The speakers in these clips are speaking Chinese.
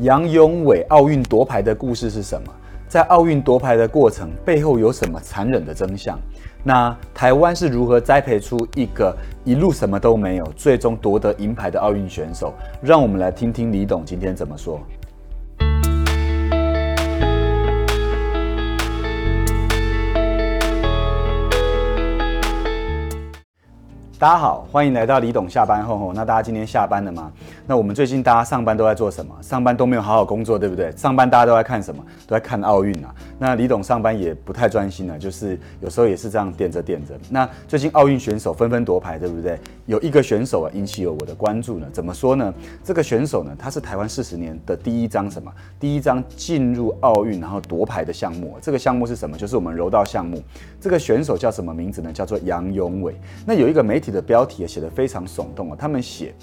杨永伟奥运夺牌的故事是什么？在奥运夺牌的过程背后有什么残忍的真相？那台湾是如何栽培出一个一路什么都没有，最终夺得银牌的奥运选手？让我们来听听李董今天怎么说。大家好，欢迎来到李董下班后吼。那大家今天下班了吗？那我们最近大家上班都在做什么？上班都没有好好工作，对不对？上班大家都在看什么？都在看奥运啊。那李董上班也不太专心了，就是有时候也是这样垫着垫着。那最近奥运选手纷纷夺牌，对不对？有一个选手啊引起了我的关注呢。怎么说呢？这个选手呢，他是台湾四十年的第一张什么？第一张进入奥运然后夺牌的项目。这个项目是什么？就是我们柔道项目。这个选手叫什么名字呢？叫做杨永伟。那有一个媒体。的标题也写得非常耸动啊！他们写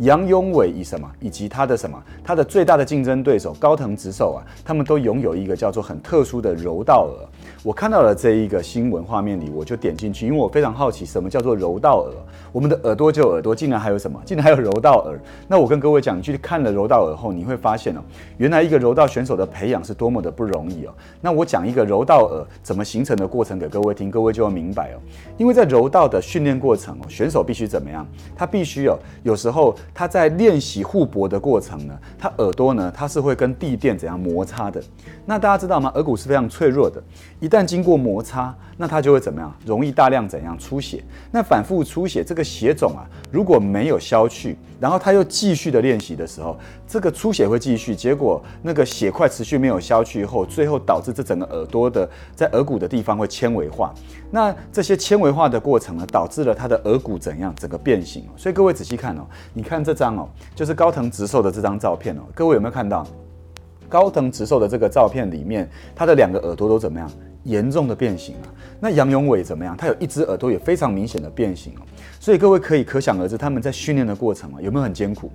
杨永伟以什么，以及他的什么，他的最大的竞争对手高藤直寿啊，他们都拥有一个叫做很特殊的柔道耳。我看到了这一个新闻画面里，我就点进去，因为我非常好奇什么叫做柔道耳。我们的耳朵就耳朵，竟然还有什么？竟然还有柔道耳。那我跟各位讲，你去看了柔道耳后，你会发现哦，原来一个柔道选手的培养是多么的不容易哦。那我讲一个柔道耳怎么形成的过程给各位听，各位就会明白哦。因为在柔道的训练过程哦，选手必须怎么样？他必须有，有时候他在练习互搏的过程呢，他耳朵呢，他是会跟地垫怎样摩擦的。那大家知道吗？耳骨是非常脆弱的，一旦经过摩擦，那它就会怎么样？容易大量怎样出血？那反复出血，这个血肿啊，如果没有消去，然后他又继续的练习的时候，这个出血会继续，结果那个血块持续没有消去以后，最后导致这整个耳朵的在耳骨的地方会纤维化。那这些纤维化的过程呢，导致了他的耳骨怎样整个变形？所以各位仔细看哦，你看这张哦，就是高藤直寿的这张照片哦，各位有没有看到高藤直寿的这个照片里面，他的两个耳朵都怎么样？严重的变形啊！那杨永伟怎么样？他有一只耳朵也非常明显的变形哦，所以各位可以可想而知，他们在训练的过程啊，有没有很艰苦？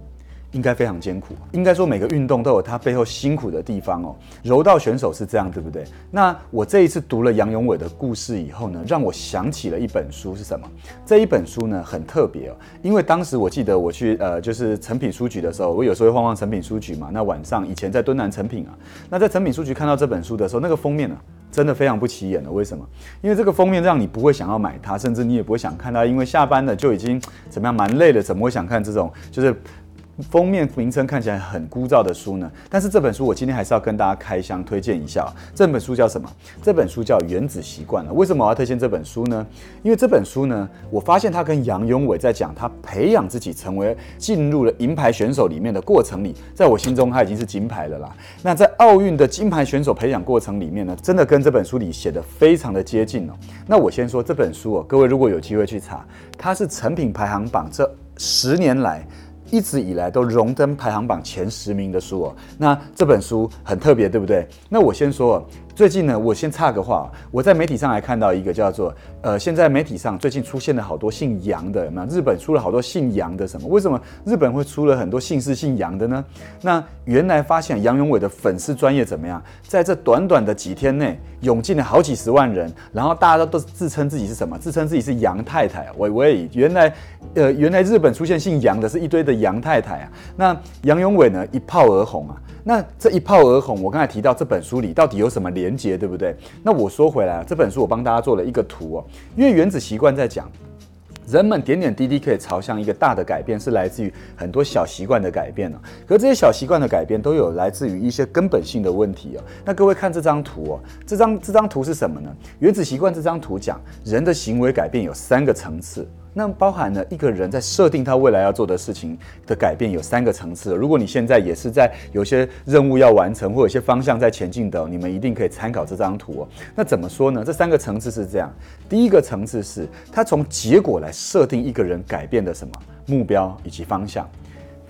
应该非常艰苦，应该说每个运动都有它背后辛苦的地方哦。柔道选手是这样，对不对？那我这一次读了杨永伟的故事以后呢，让我想起了一本书是什么？这一本书呢很特别哦，因为当时我记得我去呃就是成品书局的时候，我有时候会晃晃成品书局嘛。那晚上以前在敦南成品啊，那在成品书局看到这本书的时候，那个封面呢真的非常不起眼的。为什么？因为这个封面让你不会想要买它，甚至你也不会想看它，因为下班了就已经怎么样蛮累了，怎么会想看这种就是？封面名称看起来很枯燥的书呢，但是这本书我今天还是要跟大家开箱推荐一下。这本书叫什么？这本书叫《原子习惯》了。为什么我要推荐这本书呢？因为这本书呢，我发现他跟杨永伟在讲他培养自己成为进入了银牌选手里面的过程里，在我心中他已经是金牌了啦。那在奥运的金牌选手培养过程里面呢，真的跟这本书里写的非常的接近哦。那我先说这本书哦，各位如果有机会去查，它是成品排行榜这十年来。一直以来都荣登排行榜前十名的书哦，那这本书很特别，对不对？那我先说。最近呢，我先插个话，我在媒体上还看到一个叫做呃，现在媒体上最近出现了好多姓杨的，那日本出了好多姓杨的什么？为什么日本会出了很多姓氏姓杨的呢？那原来发现杨永伟的粉丝专业怎么样？在这短短的几天内涌进了好几十万人，然后大家都都自称自己是什么？自称自己是杨太太。喂喂，原来呃，原来日本出现姓杨的是一堆的杨太太啊。那杨永伟呢，一炮而红啊。那这一炮而红，我刚才提到这本书里到底有什么连接，对不对？那我说回来，这本书我帮大家做了一个图哦，因为原子习惯在讲，人们点点滴滴可以朝向一个大的改变，是来自于很多小习惯的改变呢。可这些小习惯的改变都有来自于一些根本性的问题哦。那各位看这张图哦，这张这张图是什么呢？原子习惯这张图讲人的行为改变有三个层次。那包含了一个人在设定他未来要做的事情的改变有三个层次。如果你现在也是在有些任务要完成或有些方向在前进的，你们一定可以参考这张图哦。那怎么说呢？这三个层次是这样：第一个层次是他从结果来设定一个人改变的什么目标以及方向；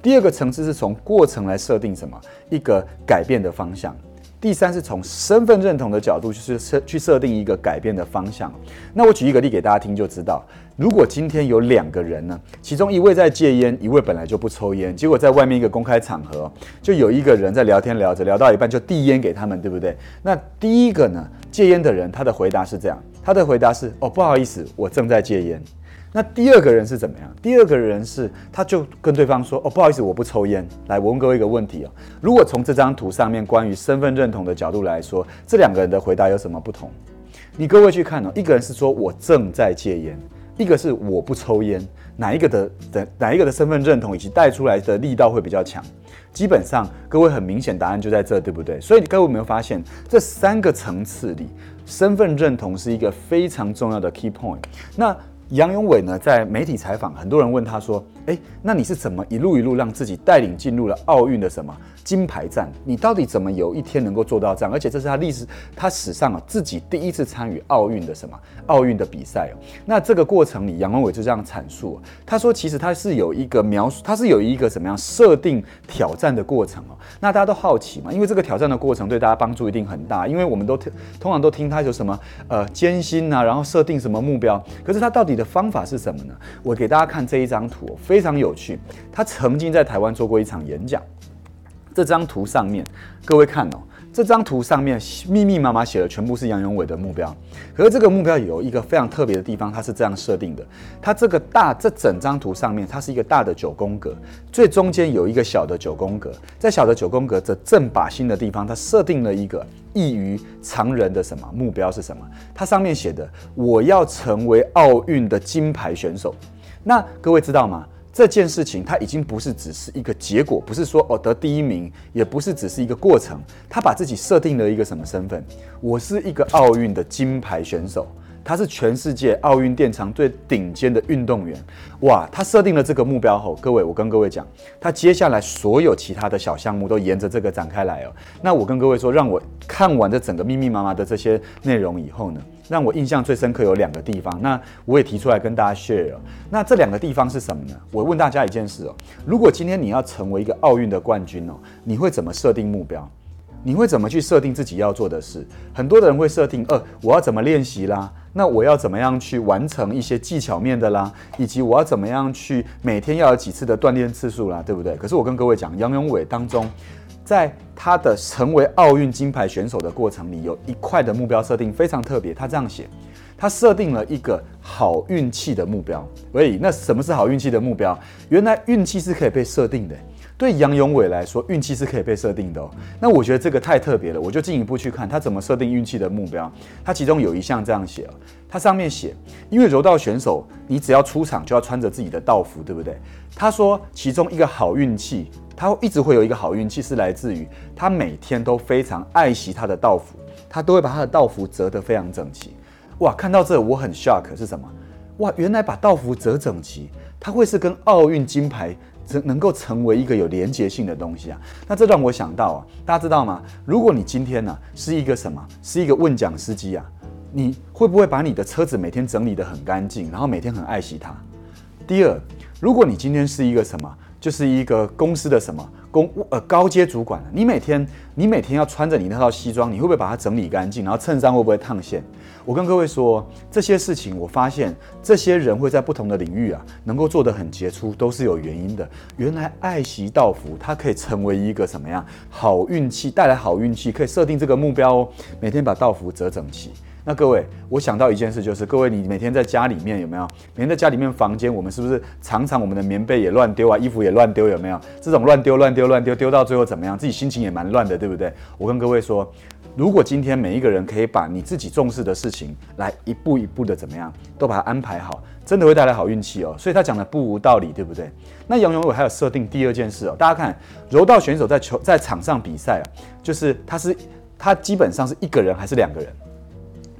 第二个层次是从过程来设定什么一个改变的方向。第三是从身份认同的角度，就是设去设定一个改变的方向。那我举一个例给大家听，就知道，如果今天有两个人呢，其中一位在戒烟，一位本来就不抽烟，结果在外面一个公开场合，就有一个人在聊天聊着，聊到一半就递烟给他们，对不对？那第一个呢，戒烟的人他的回答是这样，他的回答是：哦，不好意思，我正在戒烟。那第二个人是怎么样？第二个人是他就跟对方说：“哦，不好意思，我不抽烟。”来，我问各位一个问题哦，如果从这张图上面关于身份认同的角度来说，这两个人的回答有什么不同？你各位去看哦，一个人是说我正在戒烟，一个是我不抽烟，哪一个的的哪一个的身份认同以及带出来的力道会比较强？基本上，各位很明显答案就在这，对不对？所以各位有没有发现，这三个层次里，身份认同是一个非常重要的 key point。那杨永伟呢，在媒体采访，很多人问他说：“哎，那你是怎么一路一路让自己带领进入了奥运的什么金牌战？你到底怎么有一天能够做到这样？而且这是他历史，他史上啊自己第一次参与奥运的什么奥运的比赛哦。那这个过程里，杨永伟就这样阐述，他说其实他是有一个描述，他是有一个怎么样设定挑战的过程哦。那大家都好奇嘛，因为这个挑战的过程对大家帮助一定很大，因为我们都通常都听他有什么呃艰辛啊，然后设定什么目标，可是他到底的方法是什么呢？我给大家看这一张图，非常有趣。他曾经在台湾做过一场演讲。这张图上面，各位看哦，这张图上面密密麻麻写的全部是杨永伟的目标。可是这个目标有一个非常特别的地方，它是这样设定的：它这个大这整张图上面，它是一个大的九宫格，最中间有一个小的九宫格，在小的九宫格的正靶心的地方，它设定了一个异于常人的什么目标是什么？它上面写的：我要成为奥运的金牌选手。那各位知道吗？这件事情，它已经不是只是一个结果，不是说哦得第一名，也不是只是一个过程。他把自己设定了一个什么身份？我是一个奥运的金牌选手。他是全世界奥运殿堂最顶尖的运动员，哇！他设定了这个目标后，各位，我跟各位讲，他接下来所有其他的小项目都沿着这个展开来哦。那我跟各位说，让我看完这整个密密麻麻的这些内容以后呢，让我印象最深刻有两个地方，那我也提出来跟大家 share。那这两个地方是什么呢？我问大家一件事哦，如果今天你要成为一个奥运的冠军哦，你会怎么设定目标？你会怎么去设定自己要做的事？很多的人会设定，呃，我要怎么练习啦？那我要怎么样去完成一些技巧面的啦？以及我要怎么样去每天要有几次的锻炼次数啦？对不对？可是我跟各位讲，杨永伟当中，在他的成为奥运金牌选手的过程里，有一块的目标设定非常特别。他这样写，他设定了一个好运气的目标。所以，那什么是好运气的目标？原来运气是可以被设定的。对杨永伟来说，运气是可以被设定的哦。那我觉得这个太特别了，我就进一步去看他怎么设定运气的目标。他其中有一项这样写，他上面写，因为柔道选手你只要出场就要穿着自己的道服，对不对？他说其中一个好运气，他一直会有一个好运气是来自于他每天都非常爱惜他的道服，他都会把他的道服折得非常整齐。哇，看到这我很 shock 是什么？哇，原来把道服折整齐，他会是跟奥运金牌。能够成为一个有连结性的东西啊，那这让我想到啊，大家知道吗？如果你今天呢是一个什么，是一个问讲司机啊，你会不会把你的车子每天整理得很干净，然后每天很爱惜它？第二，如果你今天是一个什么，就是一个公司的什么？公呃高阶主管，你每天你每天要穿着你那套西装，你会不会把它整理干净？然后衬衫会不会烫线？我跟各位说这些事情，我发现这些人会在不同的领域啊，能够做得很杰出，都是有原因的。原来爱惜道服，它可以成为一个什么样好运气，带来好运气，可以设定这个目标哦，每天把道服折整齐。那各位，我想到一件事，就是各位，你每天在家里面有没有？每天在家里面房间，我们是不是常常我们的棉被也乱丢啊，衣服也乱丢，有没有？这种乱丢、乱丢、乱丢，丢到最后怎么样？自己心情也蛮乱的，对不对？我跟各位说，如果今天每一个人可以把你自己重视的事情来一步一步的怎么样，都把它安排好，真的会带来好运气哦。所以他讲的不无道理，对不对？那杨永伟还有设定第二件事哦，大家看柔道选手在球在场上比赛啊，就是他是他基本上是一个人还是两个人？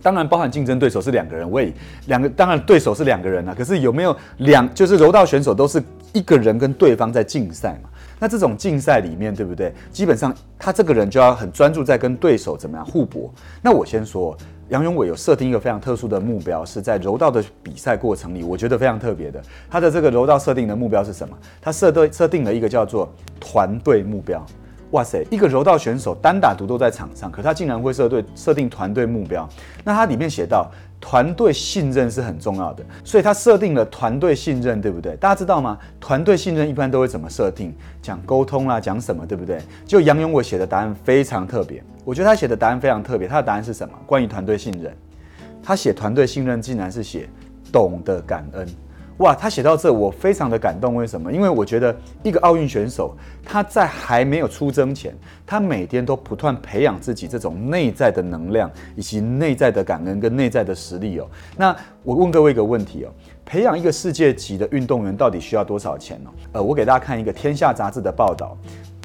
当然，包含竞争对手是两个人，喂，两个当然对手是两个人啊。可是有没有两就是柔道选手都是一个人跟对方在竞赛嘛？那这种竞赛里面，对不对？基本上他这个人就要很专注在跟对手怎么样互搏。那我先说，杨永伟有设定一个非常特殊的目标，是在柔道的比赛过程里，我觉得非常特别的。他的这个柔道设定的目标是什么？他设对设定了一个叫做团队目标。哇塞，一个柔道选手单打独斗在场上，可他竟然会设对设定团队目标。那他里面写到，团队信任是很重要的，所以他设定了团队信任，对不对？大家知道吗？团队信任一般都会怎么设定？讲沟通啦，讲什么，对不对？就杨永伟写的答案非常特别，我觉得他写的答案非常特别。他的答案是什么？关于团队信任，他写团队信任竟然是写懂得感恩。哇，他写到这，我非常的感动。为什么？因为我觉得一个奥运选手，他在还没有出征前，他每天都不断培养自己这种内在的能量，以及内在的感恩跟内在的实力哦。那我问各位一个问题哦，培养一个世界级的运动员到底需要多少钱呢？呃，我给大家看一个《天下》杂志的报道，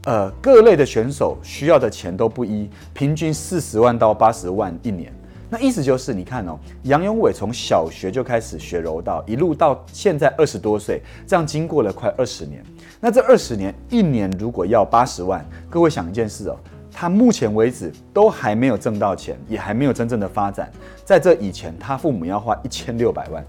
呃，各类的选手需要的钱都不一，平均四十万到八十万一年。那意思就是，你看哦，杨永伟从小学就开始学柔道，一路到现在二十多岁，这样经过了快二十年。那这二十年，一年如果要八十万，各位想一件事哦，他目前为止都还没有挣到钱，也还没有真正的发展。在这以前，他父母要花一千六百万。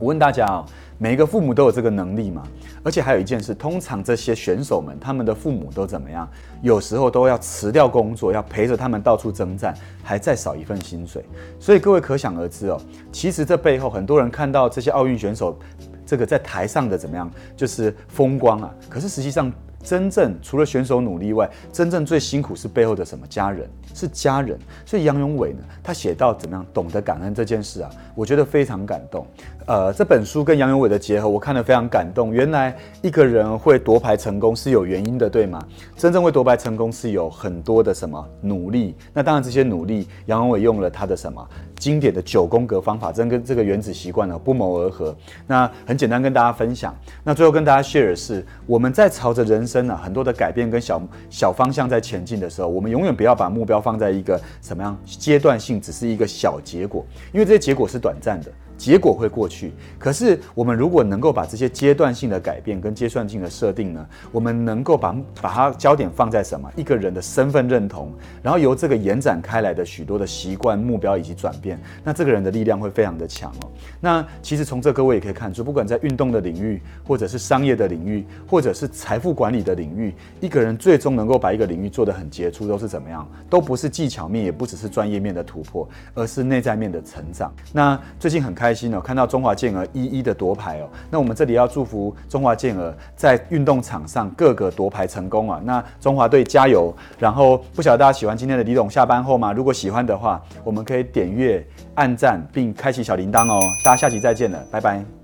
我问大家哦。每一个父母都有这个能力嘛，而且还有一件事，通常这些选手们，他们的父母都怎么样？有时候都要辞掉工作，要陪着他们到处征战，还再少一份薪水。所以各位可想而知哦，其实这背后很多人看到这些奥运选手，这个在台上的怎么样，就是风光啊。可是实际上，真正除了选手努力外，真正最辛苦是背后的什么？家人是家人。所以杨永伟呢，他写到怎么样懂得感恩这件事啊，我觉得非常感动。呃，这本书跟杨永伟的结合，我看得非常感动。原来一个人会夺牌成功是有原因的，对吗？真正会夺牌成功是有很多的什么努力。那当然，这些努力，杨永伟用了他的什么经典的九宫格方法，真跟这个原子习惯呢不谋而合。那很简单跟大家分享。那最后跟大家 share 是，我们在朝着人生呢很多的改变跟小 小方向在前进的时候，我们永远不要把目标放在一个什么样阶段性，只是一个小结果，因为这些结果是短暂的。结果会过去，可是我们如果能够把这些阶段性的改变跟阶段性的设定呢，我们能够把把它焦点放在什么？一个人的身份认同，然后由这个延展开来的许多的习惯、目标以及转变，那这个人的力量会非常的强哦。那其实从这各位也可以看出，不管在运动的领域，或者是商业的领域，或者是财富管理的领域，一个人最终能够把一个领域做得很杰出，都是怎么样？都不是技巧面，也不只是专业面的突破，而是内在面的成长。那最近很开。开心哦，看到中华健儿一一的夺牌哦，那我们这里要祝福中华健儿在运动场上各个夺牌成功啊！那中华队加油！然后不晓得大家喜欢今天的李董下班后吗？如果喜欢的话，我们可以点阅、按赞并开启小铃铛哦。大家下期再见了，拜拜。